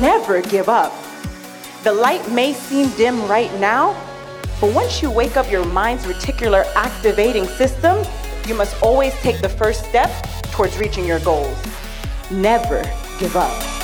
Never give up. The light may seem dim right now, but once you wake up your mind's reticular activating system, you must always take the first step towards reaching your goals. Never give up.